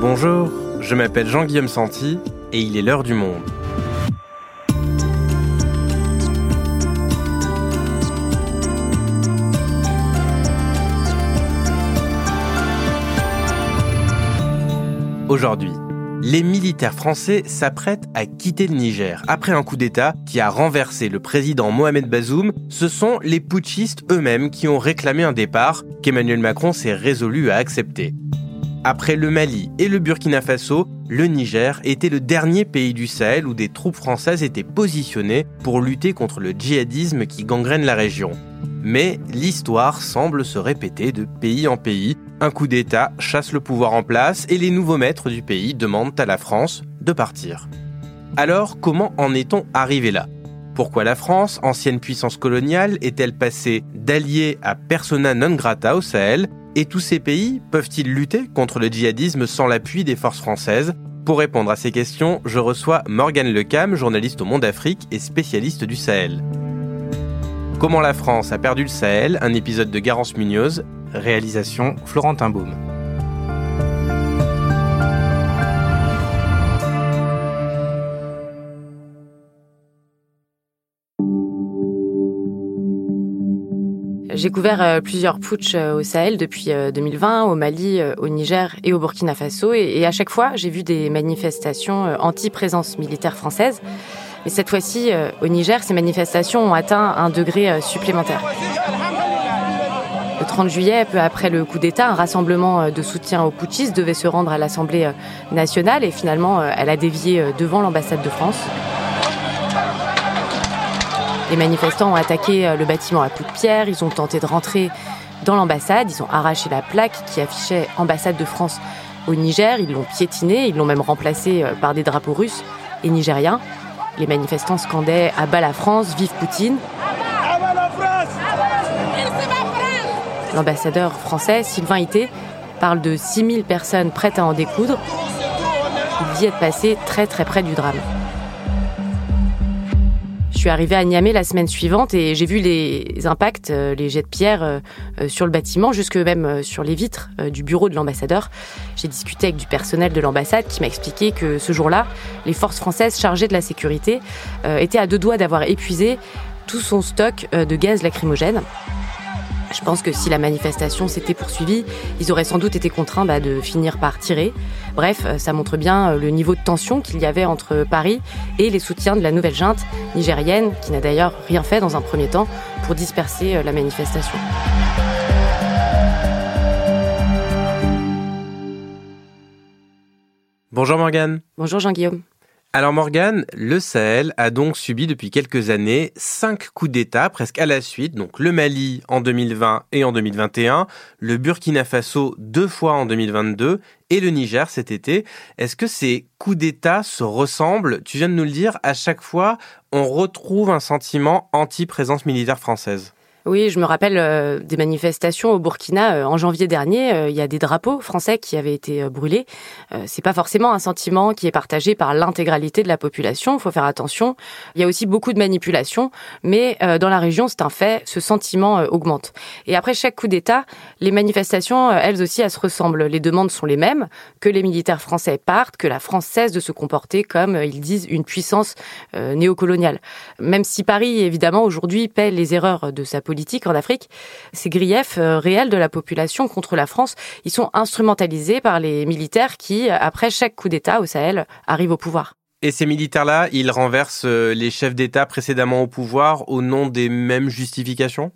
Bonjour, je m'appelle Jean-Guillaume Santi et il est l'heure du monde. Aujourd'hui, les militaires français s'apprêtent à quitter le Niger. Après un coup d'État qui a renversé le président Mohamed Bazoum, ce sont les putschistes eux-mêmes qui ont réclamé un départ qu'Emmanuel Macron s'est résolu à accepter. Après le Mali et le Burkina Faso, le Niger était le dernier pays du Sahel où des troupes françaises étaient positionnées pour lutter contre le djihadisme qui gangrène la région. Mais l'histoire semble se répéter de pays en pays. Un coup d'État chasse le pouvoir en place et les nouveaux maîtres du pays demandent à la France de partir. Alors comment en est-on arrivé là? Pourquoi la France, ancienne puissance coloniale, est-elle passée d'alliée à persona non grata au Sahel Et tous ces pays peuvent-ils lutter contre le djihadisme sans l'appui des forces françaises? Pour répondre à ces questions, je reçois Morgane Lecam, journaliste au Monde Afrique et spécialiste du Sahel. Comment la France a perdu le Sahel, un épisode de Garance Munoz, réalisation Florentin Baume. J'ai couvert euh, plusieurs putschs euh, au Sahel depuis 2020, euh, au Mali, au Niger et au Burkina Faso. Et, à chaque fois, j'ai vu des manifestations anti-présence militaire française. Mais cette fois-ci, au Niger, ces manifestations ont atteint un degré supplémentaire. Le 30 juillet, peu après le coup d'État, un rassemblement de soutien aux putschistes devait se rendre à l'Assemblée nationale et finalement, elle a dévié devant l'ambassade de France. Les manifestants ont attaqué le bâtiment à coups de pierre, ils ont tenté de rentrer dans l'ambassade, ils ont arraché la plaque qui affichait ambassade de France au Niger, ils l'ont piétiné, ils l'ont même remplacé par des drapeaux russes et nigériens. Les manifestants scandaient à bas la France, vive Poutine. L'ambassadeur français, Sylvain Ité, parle de 6000 personnes prêtes à en découdre. Il vit être passé très très près du drame. Suis arrivée à Niamey la semaine suivante et j'ai vu les impacts, euh, les jets de pierre euh, euh, sur le bâtiment, jusque même sur les vitres du bureau de l'ambassadeur. J'ai discuté avec du personnel de l'ambassade qui m'a expliqué que ce jour-là, les forces françaises chargées de la sécurité étaient à deux doigts d'avoir épuisé tout son stock de gaz lacrymogène. Je pense que si la manifestation s'était poursuivie, ils auraient sans doute été contraints bah, de finir par tirer. Bref, euh, ça montre bien euh, le niveau de tension qu'il y avait entre Paris et les soutiens de la nouvelle junte nigérienne, qui n'a d'ailleurs rien fait dans un premier temps pour disperser euh, la manifestation. Bonjour Morgane. Bonjour Jean-Guillaume. Alors Morgane, le Sahel a donc subi depuis quelques années cinq coups d'État presque à la suite, donc le Mali en 2020 et en 2021, le Burkina Faso deux fois en 2022 et le Niger cet été. Est-ce que ces coups d'État se ressemblent? Tu viens de nous le dire, à chaque fois, on retrouve un sentiment anti-présence militaire française. Oui, je me rappelle euh, des manifestations au Burkina euh, en janvier dernier. Euh, il y a des drapeaux français qui avaient été brûlés. c'est pas forcément un sentiment qui est partagé par l'intégralité de la population. Il faut faire attention. Il y a aussi beaucoup de manipulations, mais dans la région, c'est un fait. Ce sentiment augmente. Et après chaque coup d'État, les manifestations, elles aussi, elles se ressemblent. Les demandes sont les mêmes que les militaires français partent, que la France cesse de se comporter comme ils disent une puissance néocoloniale. Même si Paris, évidemment, aujourd'hui paie les erreurs de sa politique en Afrique, ces griefs euh, réels de la population contre la France, ils sont instrumentalisés par les militaires qui, après chaque coup d'État au Sahel, arrivent au pouvoir. Et ces militaires-là, ils renversent euh, les chefs d'État précédemment au pouvoir au nom des mêmes justifications?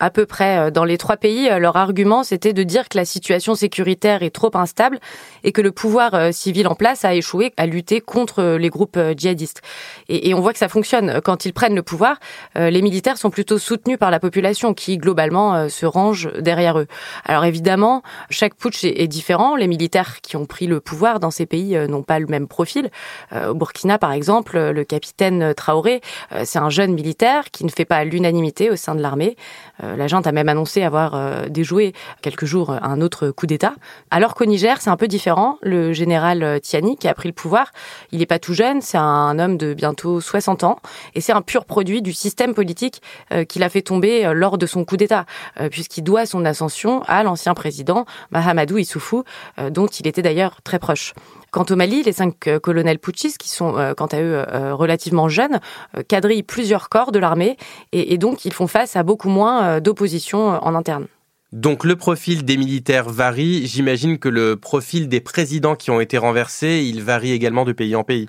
À peu près euh, dans les trois pays, euh, leur argument c'était de dire que la situation sécuritaire est trop instable et que le pouvoir euh, civil en place a échoué à lutter contre les groupes djihadistes. Et, on voit que ça fonctionne. Quand ils prennent le pouvoir, les militaires sont plutôt soutenus par la population qui globalement se range derrière eux. Alors évidemment, chaque putsch est, différent. Les militaires qui ont pris le pouvoir dans ces pays n'ont pas le même profil. Au Burkina, par exemple, le capitaine Traoré, c'est un jeune militaire qui ne fait pas l'unanimité au sein de l'armée. La junte a même annoncé avoir déjoué quelques jours un autre coup d'État. Alors qu'au Niger, c'est un peu différent. Le général Tiani, qui a pris le pouvoir, il n'est pas tout jeune, c'est un homme de bientôt 60 ans, et c'est un pur produit du système politique qu'il a fait tomber lors de son coup d'État, puisqu'il doit son ascension à l'ancien président Mahamadou Issoufou, dont il était d'ailleurs très proche. Quant au Mali, les cinq euh, colonels putschistes, qui sont euh, quant à eux euh, relativement jeunes, quadrillent plusieurs corps de l'armée et, donc ils font face à beaucoup moins d'opposition en interne. Donc le profil des militaires varie. J'imagine que le profil des présidents qui ont été renversés, il varie également de pays en pays.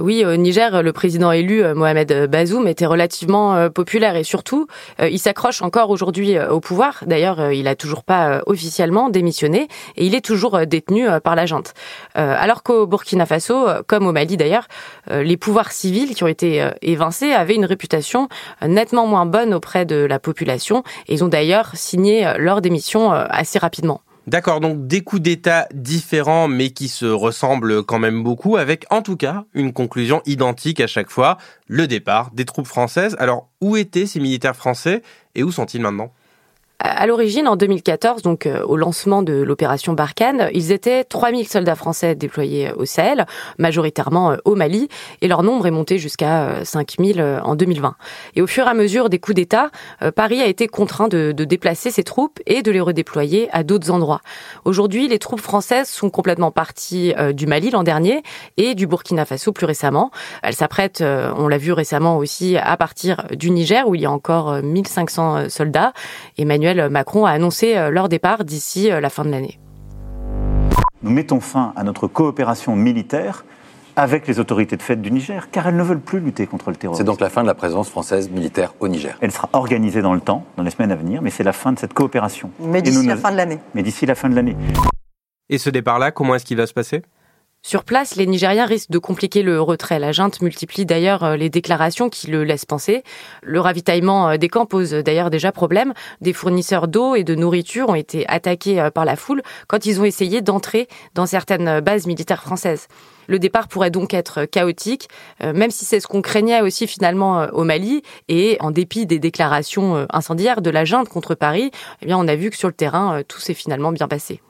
Oui, au Niger, le président élu, euh, Mohamed Bazoum, était relativement euh, populaire et surtout, euh, il s'accroche encore aujourd'hui au pouvoir. D'ailleurs, il a toujours pas officiellement démissionné et il est toujours détenu par la junte. Alors qu'au Burkina Faso, comme au Mali d'ailleurs, les pouvoirs civils qui ont été évincés avaient une réputation nettement moins bonne auprès de la population et ils ont d'ailleurs signé leur démission assez rapidement. D'accord, donc des coups d'État différents mais qui se ressemblent quand même beaucoup, avec en tout cas une conclusion identique à chaque fois, le départ des troupes françaises. Alors où étaient ces militaires français et où sont-ils maintenant? À l'origine, en 2014, donc euh, au lancement de l'opération Barkhane, ils étaient 3000 soldats français déployés au Sahel, majoritairement euh, au Mali, et leur nombre est monté jusqu'à 5000 euh, en 2020. Et au fur et à mesure des coups d'État, Paris a été contraint de, de déplacer ses troupes et de les redéployer à d'autres endroits. Aujourd'hui, les troupes françaises sont complètement parties du Mali l'an dernier et du Burkina Faso plus récemment. Elles s'apprêtent, on l'a vu récemment aussi, à partir du Niger où il y a encore 1500 soldats. Emmanuel Macron a annoncé euh, leur départ d'ici euh, la fin de l'année. Nous mettons fin à notre coopération militaire avec les autorités de fait du Niger, car elles ne veulent plus lutter contre le terrorisme. C'est donc la fin de la présence française militaire au Niger. Elle sera organisée dans le temps, dans les semaines à venir, mais c'est la fin de cette coopération. Mais d'ici la fin de l'année. Mais d'ici la fin de l'année. Et ce départ-là, comment est-ce qu'il va se passer? Sur place, les Nigériens risquent de compliquer le retrait. La junte multiplie d'ailleurs euh, les déclarations qui le laissent penser. Le ravitaillement euh, des camps pose d'ailleurs déjà problème. Des fournisseurs d'eau et de nourriture ont été attaqués euh, par la foule quand ils ont essayé d'entrer dans certaines bases militaires françaises. Le départ pourrait donc être chaotique, même si c'est ce qu'on craignait aussi finalement au Mali. Et en dépit des déclarations incendiaires de la junte contre Paris, eh bien on a vu que sur le terrain, tout s'est finalement bien passé.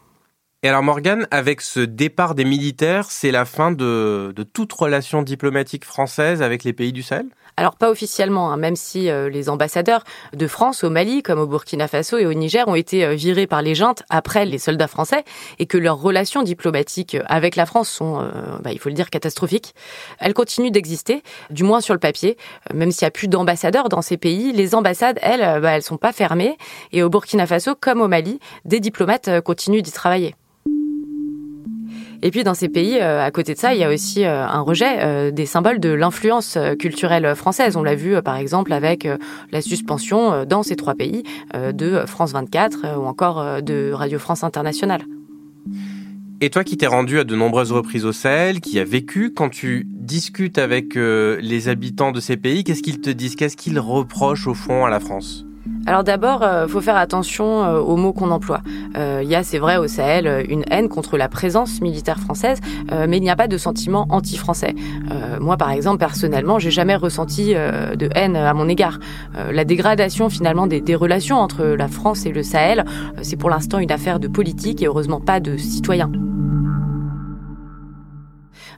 Et alors Morgane, avec ce départ des militaires, c'est la fin de, toute relation diplomatique française avec les pays du Sahel? Alors pas officiellement, hein, même si euh, les ambassadeurs de France au Mali, comme au Burkina Faso et au Niger, ont été euh, virés par les juntes après les soldats français, et que leurs relations diplomatiques avec la France sont, euh, bah, il faut le dire, catastrophiques. Elles continuent d'exister, du moins sur le papier, même s'il n'y a plus d'ambassadeurs dans ces pays. Les ambassades, elles, bah, elles sont pas fermées, et au Burkina Faso comme au Mali, des diplomates continuent d'y travailler. Et puis dans ces pays, euh, à côté de ça, il y a aussi euh, un rejet euh, des symboles de l'influence culturelle française. On l'a vu par exemple avec la suspension dans ces trois pays de France 24 ou encore de Radio France Internationale. Et toi qui t'es rendu à de nombreuses reprises au Sahel, qui a vécu, quand tu discutes avec les habitants de ces pays, qu'est-ce qu'ils te disent? Qu'est-ce qu'ils reprochent au fond à la France? Alors d'abord, il euh, faut faire attention euh, aux mots qu'on emploie. Euh, il y a, c'est vrai, au Sahel, une haine contre la présence militaire française, mais il n'y a pas de sentiment anti-français. moi, par exemple, personnellement, j'ai jamais ressenti de haine à mon égard. la dégradation finalement des, des, relations entre la France et le Sahel, c'est pour l'instant une affaire de politique et heureusement pas de citoyens.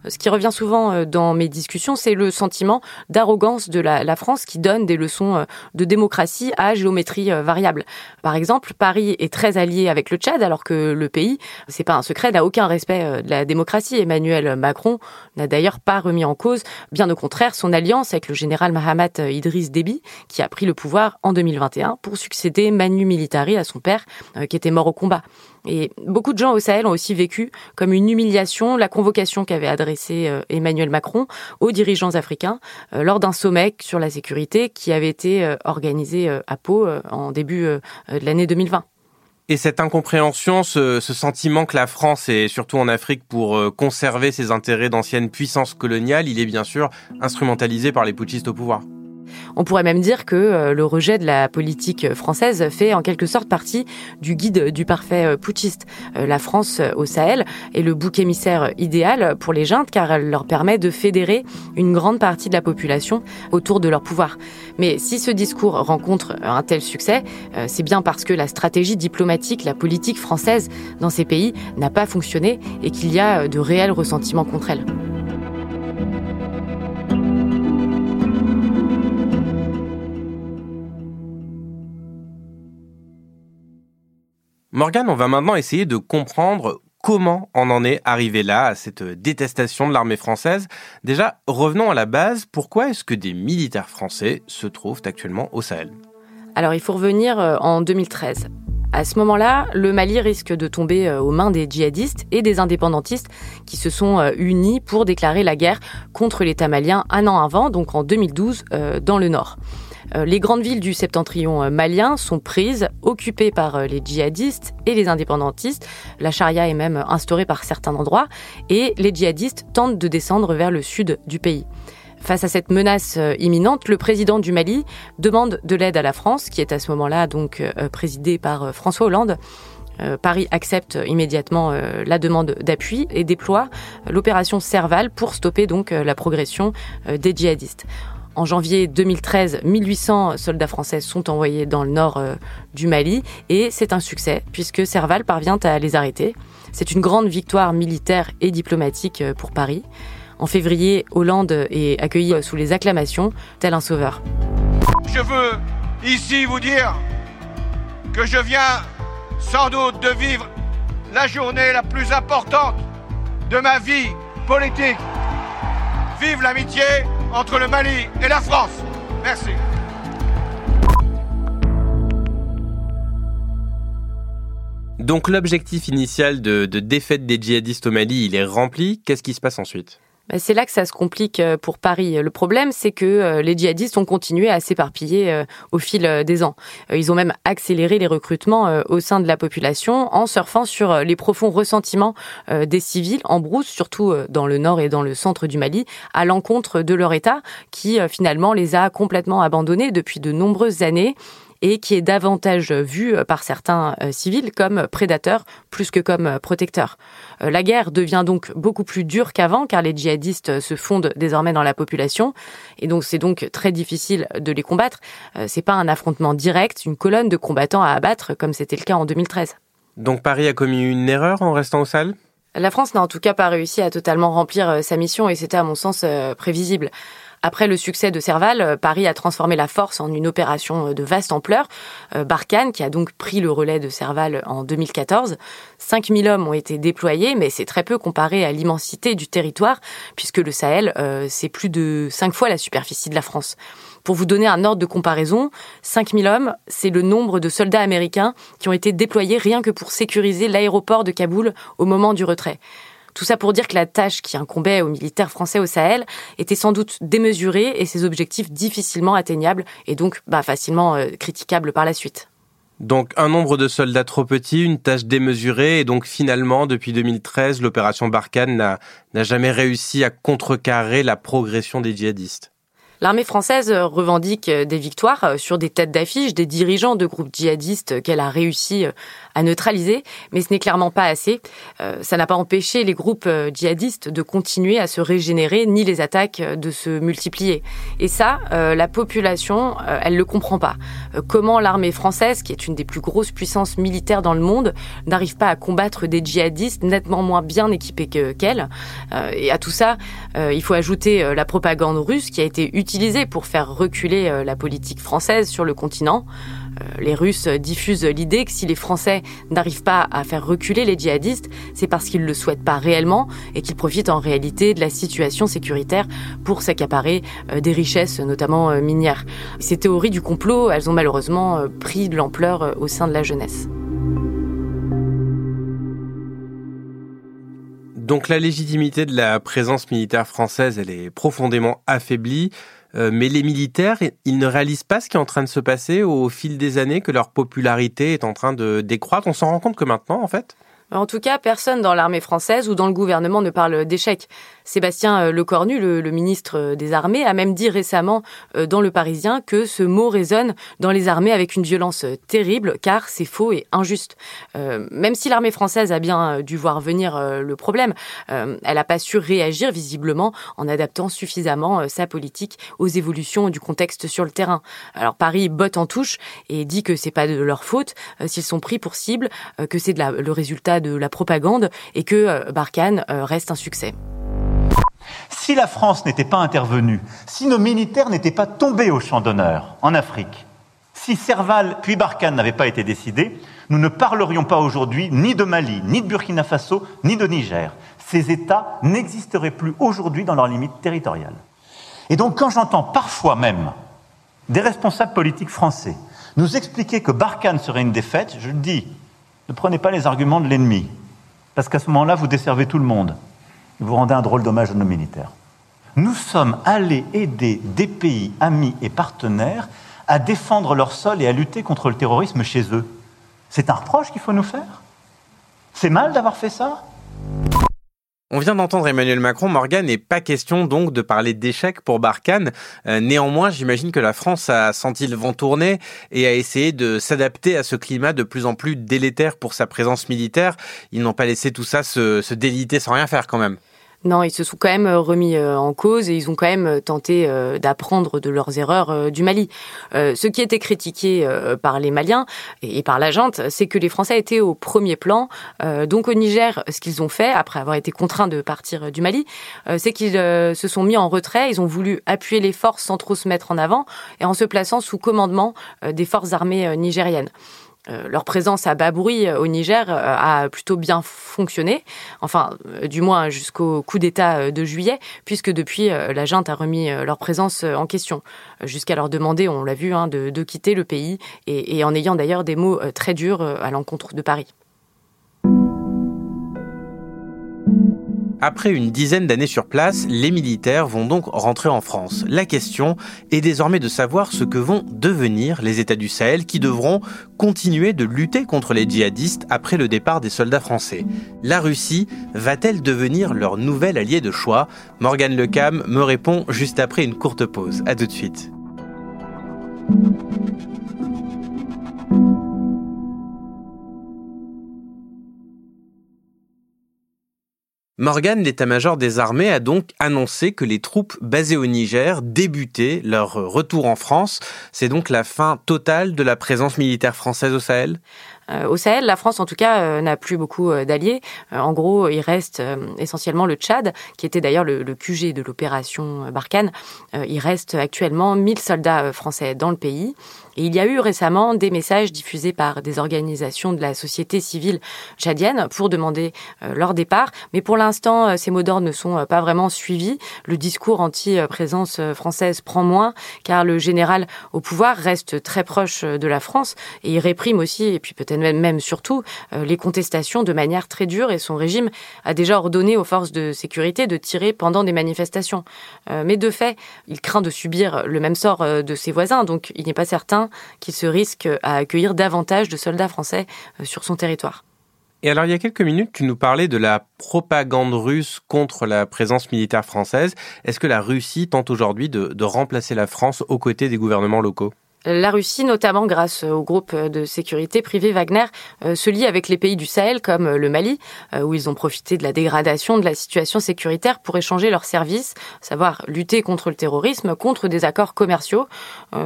Ce qui revient souvent euh, dans mes discussions, c'est le sentiment d'arrogance de la, France qui donne des leçons euh, de démocratie à géométrie euh, variable. Par exemple, Paris est très allié avec le Tchad, alors que le pays, c'est pas un secret, n'a aucun respect de la démocratie. Emmanuel Macron n'a d'ailleurs pas remis en cause, bien au contraire, son alliance avec le général Mahamat Idriss Déby, qui a pris le pouvoir en 2021 pour succéder Manu Militari à son père, qui était mort au combat. Et beaucoup de gens au Sahel ont aussi vécu comme une humiliation la convocation qu'avait adressée euh, Emmanuel Macron aux dirigeants africains euh, lors d'un sommet sur la sécurité qui avait été euh, organisé à Pau en début de l'année 2020. Et cette incompréhension, ce, sentiment que la France est surtout en Afrique pour conserver ses intérêts d'anciennes puissances coloniales, il est bien sûr instrumentalisé par les putschistes au pouvoir. On pourrait même dire que euh, le rejet de la politique française fait en quelque sorte partie du guide du parfait euh, putschiste. Euh, la France au Sahel est le bouc émissaire idéal pour les juntes car elle leur permet de fédérer une grande partie de la population autour de leur pouvoir. Mais si ce discours rencontre un tel succès, c'est bien parce que la stratégie diplomatique, la politique française dans ces pays n'a pas fonctionné et qu'il y a de réels ressentiments contre elle. Morgane, on va maintenant essayer de comprendre comment on en est arrivé là, à cette détestation de l'armée française. Déjà, revenons à la base. Pourquoi est-ce que des militaires français se trouvent actuellement au Sahel? Alors, il faut revenir euh, en 2013. À ce moment-là, le Mali risque de tomber euh, aux mains des djihadistes et des indépendantistes qui se sont euh, unis pour déclarer la guerre contre l'État malien un an avant, donc en 2012, dans le nord. Euh, les grandes villes du septentrion euh, malien sont prises, occupées par euh, les djihadistes et les indépendantistes. La charia est même instaurée par certains endroits et les djihadistes tentent de descendre vers le sud du pays. Face à cette menace imminente, le président du Mali demande de l'aide à la France, qui est à ce moment-là donc présidée par François Hollande. Paris accepte immédiatement la demande d'appui et déploie l'opération Serval pour stopper donc la progression des djihadistes. En janvier 2013, 1800 soldats français sont envoyés dans le nord euh, du Mali et c'est un succès puisque Serval parvient à les arrêter. C'est une grande victoire militaire et diplomatique euh, pour Paris. En février, Hollande est accueilli euh, sous les acclamations, tel un sauveur. Je veux ici vous dire que je viens sans doute de vivre la journée la plus importante de ma vie politique. Vive l'amitié entre le Mali et la France. Merci. Donc l'objectif initial de, de, défaite des djihadistes au Mali, il est rempli. Qu'est-ce qui se passe ensuite? C'est là que ça se complique euh, pour Paris. Le problème, c'est que euh, les djihadistes ont continué à s'éparpiller euh, au fil des ans. Ils ont même accéléré les recrutements au sein de la population en surfant sur les profonds ressentiments des civils en brousse, surtout dans le nord et dans le centre du Mali, à l'encontre de leur État qui finalement les a complètement abandonnés depuis de nombreuses années et qui est davantage vu euh, par certains euh, civils comme prédateur plus que comme euh, protecteur. La guerre devient donc beaucoup plus dure qu'avant car les djihadistes se fondent désormais dans la population et donc c'est donc très difficile de les combattre. C'est pas un affrontement direct, une colonne de combattants à abattre comme c'était le cas en 2013. Donc Paris a commis une erreur en restant au Sahel la France n'a en tout cas pas réussi à totalement remplir sa mission et c'était à mon sens prévisible. Après le succès de Serval, euh, Paris a transformé la force en une opération euh, de vaste ampleur. Euh, Barkhane, qui a donc pris le relais de Serval en 2014, 5000 hommes ont été déployés, mais c'est très peu comparé à l'immensité du territoire, puisque le Sahel, c'est plus de 5 fois la superficie de la France. Pour vous donner un ordre de comparaison, 5000 hommes, c'est le nombre de soldats américains qui ont été déployés rien que pour sécuriser l'aéroport de Kaboul au moment du retrait. Tout ça pour dire que la tâche qui incombait aux militaires français au Sahel était sans doute démesurée et ses objectifs difficilement atteignables et donc bah, facilement euh, critiquables par la suite. Donc un nombre de soldats trop petit, une tâche démesurée, et donc finalement, depuis 2013, l'opération Barkhane n'a jamais réussi à contrecarrer la progression des djihadistes. L'armée française revendique des victoires sur des têtes d'affiche des dirigeants de groupes djihadistes qu'elle a réussi à neutraliser, mais ce n'est clairement pas assez. Euh, ça n'a pas empêché les groupes djihadistes de continuer à se régénérer, ni les attaques de se multiplier. Et ça, euh, la population, euh, elle le comprend pas. Comment l'armée française, qui est une des plus grosses puissances militaires dans le monde, n'arrive pas à combattre des djihadistes nettement moins bien équipés qu'elle? et à tout ça, il faut ajouter la propagande russe qui a été utilisée pour faire reculer euh, la politique française sur le continent. Euh, les Russes diffusent l'idée que si les Français n'arrivent pas à faire reculer les djihadistes, c'est parce qu'ils ne le souhaitent pas réellement et qu'ils profitent en réalité de la situation sécuritaire pour s'accaparer euh, des richesses, notamment minières. Ces théories du complot, elles ont malheureusement pris de l'ampleur au sein de la jeunesse. Donc la légitimité de la présence militaire française, elle est profondément affaiblie. Euh, mais les militaires, ils ne réalisent pas ce qui est en train de se passer au fil des années, que leur popularité est en train de décroître. On s'en rend compte que maintenant, en fait? En tout cas, personne dans l'armée française ou dans le gouvernement ne parle d'échec. Sébastien euh, Lecornu, le, le, ministre euh, des Armées, a même dit récemment euh, dans Le Parisien que ce mot résonne dans les armées avec une violence terrible, car c'est faux et injuste. Même si l'armée française a bien dû voir venir le problème, elle n'a pas su réagir visiblement en adaptant suffisamment sa politique aux évolutions du contexte sur le terrain. Alors Paris botte en touche et dit que c'est pas de leur faute s'ils sont pris pour cible, que c'est le résultat de la propagande et que Barkhane reste un succès. Si la France n'était pas intervenue, si nos militaires n'étaient pas tombés au champ d'honneur en Afrique, si Serval puis Barkhane n'avaient pas été décidés, nous ne parlerions pas aujourd'hui ni de Mali, ni de Burkina Faso, ni de Niger. Ces États n'existeraient plus aujourd'hui dans leurs limites territoriales. Et donc quand j'entends parfois même des responsables politiques français nous expliquer que Barkhane serait une défaite, je dis, ne prenez pas les arguments de l'ennemi, parce qu'à ce moment-là, vous desservez tout le monde vous rendez un drôle d'hommage à nos militaires. Nous sommes allés aider des pays amis et partenaires à défendre leur sol et à lutter contre le terrorisme chez eux. C'est un reproche qu'il faut nous faire? C'est mal d'avoir fait ça? On vient d'entendre Emmanuel Macron, Morgan, n'est pas question donc de parler d'échec pour Barkhane. Euh, néanmoins, j'imagine que la France a senti le vent tourner et a essayé de s'adapter à ce climat de plus en plus délétère pour sa présence militaire. Ils n'ont pas laissé tout ça se, se déliter sans rien faire quand même. Non, ils se sont quand même euh, remis euh, en cause et ils ont quand même euh, tenté d'apprendre de leurs erreurs du Mali. Ce qui était critiqué par les Maliens et par la junte, c'est que les Français étaient au premier plan. Donc au Niger, ce qu'ils ont fait, après avoir été contraints de partir du Mali, c'est qu'ils se sont mis en retrait, ils ont voulu appuyer les forces sans trop se mettre en avant et en se plaçant sous commandement des forces armées nigériennes. Euh, leur présence à Babouri euh, au Niger euh, a plutôt bien fonctionné, enfin du moins jusqu'au coup d'État de juillet, puisque depuis la junte a remis leur présence en question, jusqu'à leur demander, on l'a vu, hein, de, quitter le pays, et en ayant d'ailleurs des mots très durs à l'encontre de Paris. Après une dizaine d'années sur place, les militaires vont donc rentrer en France. La question est désormais de savoir ce que vont devenir les États du Sahel qui devront continuer de lutter contre les djihadistes après le départ des soldats français. La Russie va-t-elle devenir leur nouvel allié de choix? Morgan Lecam me répond juste après une courte pause. À tout de suite. Morgan, l'état-major des armées, a donc annoncé que les troupes basées au Niger débutaient leur retour en France. C'est donc la fin totale de la présence militaire française au Sahel? Euh, au Sahel, la France, en tout cas, euh, n'a plus beaucoup euh, d'alliés. en gros, il reste essentiellement le Tchad, qui était d'ailleurs le, le, QG de l'opération Barkhane. il reste actuellement 1000 soldats français dans le pays. Et il y a eu récemment des messages diffusés par des organisations de la société civile tchadienne pour demander euh, leur départ. Mais pour l'instant, euh, ces mots d'ordre ne sont euh, pas vraiment suivis. Le discours anti-présence française prend moins, car le général au pouvoir reste très proche de la France et il réprime aussi, et puis peut-être même, même surtout, les contestations de manière très dure et son régime a déjà ordonné aux forces de sécurité de tirer pendant des manifestations. Mais de fait, il craint de subir le même sort de ses voisins, donc il n'est pas certain qu'il se risque à accueillir davantage de soldats français euh, sur son territoire. Et alors, il y a quelques minutes, tu nous parlais de la propagande russe contre la présence militaire française. Est-ce que la Russie tente aujourd'hui de remplacer la France aux côtés des gouvernements locaux? La Russie, notamment grâce au groupe de sécurité privé Wagner, euh, se lie avec les pays du Sahel comme euh, le Mali, euh, où ils ont profité de la dégradation de la situation sécuritaire pour échanger leurs services, savoir lutter contre le terrorisme, contre des accords commerciaux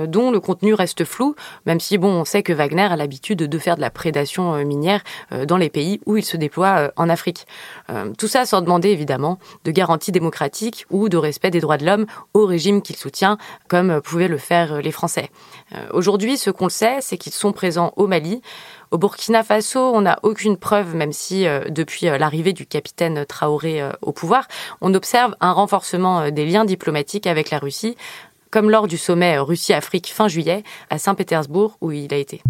dont le contenu reste flou, même si bon, on sait que Wagner a l'habitude de faire de la prédation minière dans les pays où il se déploie en Afrique. Tout ça sans demander évidemment de garanties démocratiques ou de respect des droits de l'homme au régime qu'il soutient, comme pouvaient le faire les Français. Euh, aujourd'hui, ce qu'on sait, c'est qu'ils sont présents au Mali. Au Burkina Faso, on n'a aucune preuve, même si euh, depuis euh, l'arrivée du capitaine Traoré au pouvoir, on observe un renforcement des liens diplomatiques avec la Russie, comme lors du sommet Russie-Afrique fin juillet à Saint-Pétersbourg où il a été.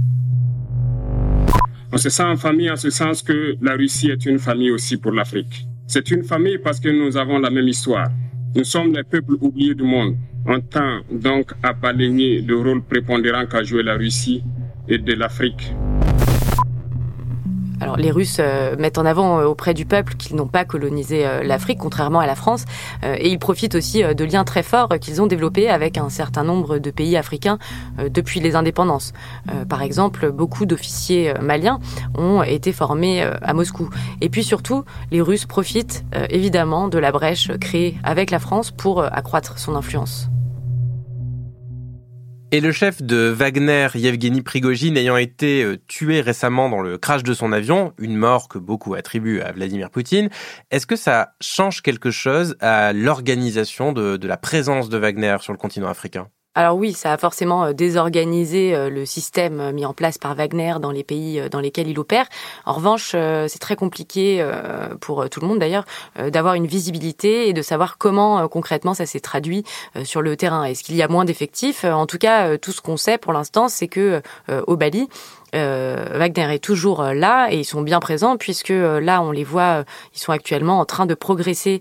On se sent en famille en ce sens que la Russie est une famille aussi pour l'Afrique. C'est une famille parce que nous avons la même histoire. Nous sommes les peuples oubliés du monde. On tend donc à balayer le rôle prépondérant qu'a joué la Russie et de l'Afrique. Alors les Russes euh, mettent en avant euh, auprès du peuple qu'ils n'ont pas colonisé euh, l'Afrique, contrairement à la France, et ils profitent aussi de liens très forts qu'ils ont développés avec un certain nombre de pays africains depuis les indépendances. Par exemple, beaucoup d'officiers maliens ont été formés à Moscou. Et puis surtout, les Russes profitent évidemment de la brèche créée avec la France pour accroître son influence. Et le chef de Wagner, Yevgeny Prigogine, ayant été euh, tué récemment dans le crash de son avion, une mort que beaucoup attribuent à Vladimir Poutine, est-ce que ça change quelque chose à l'organisation de, de la présence de Wagner sur le continent africain? Alors oui, ça a forcément euh, désorganisé euh, le système euh, mis en place par Wagner dans les pays dans lesquels il opère. En revanche, c'est très compliqué pour tout le monde d'ailleurs d'avoir une visibilité et de savoir comment concrètement ça s'est traduit sur le terrain. Est-ce qu'il y a moins d'effectifs? En tout cas, tout ce qu'on sait pour l'instant, c'est que au Bali, Wagner est toujours euh, là et ils sont bien présents puisque euh, là on les voit, ils sont actuellement en train de progresser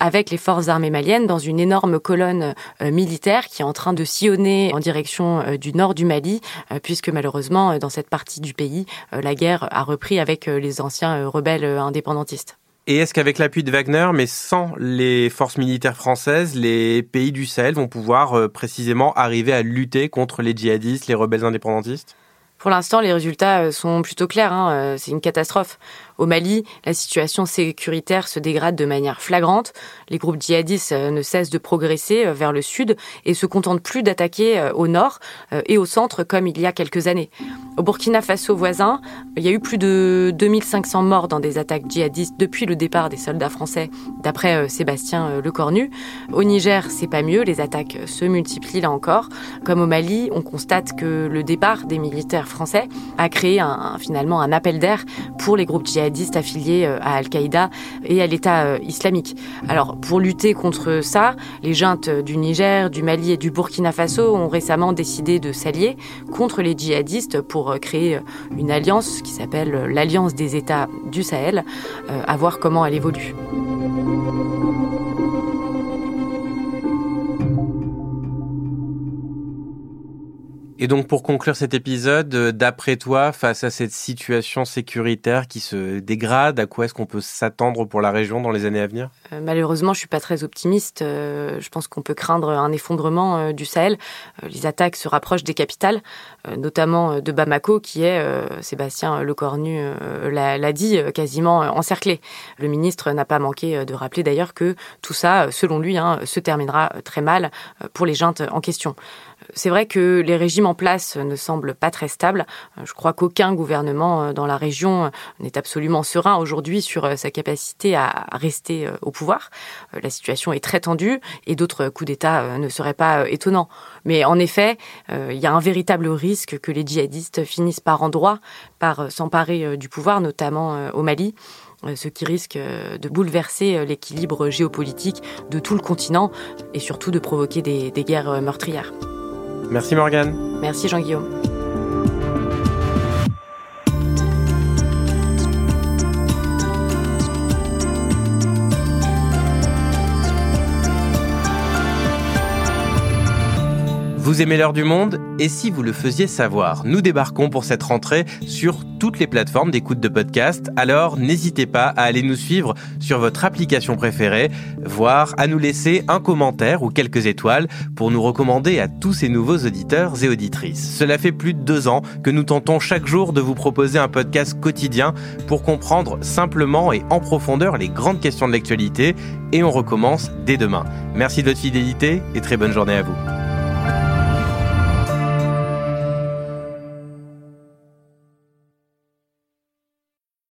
avec les forces armées maliennes dans une énorme colonne militaire qui est en train de sillonner en direction du nord du Mali puisque malheureusement dans cette partie du pays la guerre a repris avec les anciens rebelles indépendantistes. Et est-ce qu'avec l'appui de Wagner, mais sans les forces militaires françaises, les pays du Sahel vont pouvoir précisément arriver à lutter contre les djihadistes, les rebelles indépendantistes? Pour l'instant, les résultats euh, sont plutôt clairs. Hein. Euh, c'est une catastrophe. Au Mali, la situation sécuritaire se dégrade de manière flagrante. Les groupes djihadistes euh, ne cessent de progresser vers le sud et se contentent plus d'attaquer au nord et au centre comme il y a quelques années. Au Burkina Faso voisin, il y a eu plus de 2500 morts dans des attaques djihadistes depuis le départ des soldats français, d'après Sébastien Lecornu. Au Niger, c'est pas mieux, les attaques se multiplient là encore. Comme au Mali, on constate que le départ des militaires français a créé finalement un appel d'air pour les groupes djihadistes affiliés euh, à Al-Qaïda et à l'État euh, islamique. Alors pour lutter contre ça, les juntes du Niger, du Mali et du Burkina Faso ont récemment décidé de s'allier contre les djihadistes pour euh, créer une alliance qui s'appelle l'Alliance des États du Sahel, à voir comment elle évolue. Et donc pour conclure cet épisode, euh, d'après toi, face à cette situation sécuritaire qui se dégrade, à quoi est-ce qu'on peut s'attendre pour la région dans les années à venir? Euh, Malheureusement, je suis pas très optimiste. Euh, je pense qu'on peut craindre un effondrement du Sahel. Les attaques se rapprochent des capitales, notamment de Bamako, qui est, Sébastien Lecornu l'a dit, quasiment encerclé. Le ministre n'a pas manqué de rappeler d'ailleurs que tout ça, selon lui, hein, se terminera très mal pour les juntes en question. C'est vrai que les régimes en place ne semblent pas très stables. Euh, je crois qu'aucun gouvernement euh, dans la région euh, n'est absolument serein aujourd'hui sur sa capacité à rester au pouvoir. La situation est très tendue et d'autres coups d'État ne seraient pas étonnants. Mais en effet, il y a un véritable risque que les djihadistes finissent par en droit, par s'emparer du pouvoir, notamment au Mali ce qui risque de bouleverser l'équilibre géopolitique de tout le continent et surtout de provoquer des, des guerres meurtrières. Merci Morgane. Merci Jean-Guillaume. Vous aimez l'heure du monde? Et si vous le faisiez savoir? Nous débarquons pour cette rentrée sur toutes les plateformes d'écoute de podcast, alors n'hésitez pas à aller nous suivre sur votre application préférée, voire à nous laisser un commentaire ou quelques étoiles pour nous recommander à tous ces nouveaux auditeurs et auditrices. Cela fait plus de deux ans que nous tentons chaque jour de vous proposer un podcast quotidien pour comprendre simplement et en profondeur les grandes questions de l'actualité et on recommence dès demain. Merci de votre fidélité et très bonne journée à vous.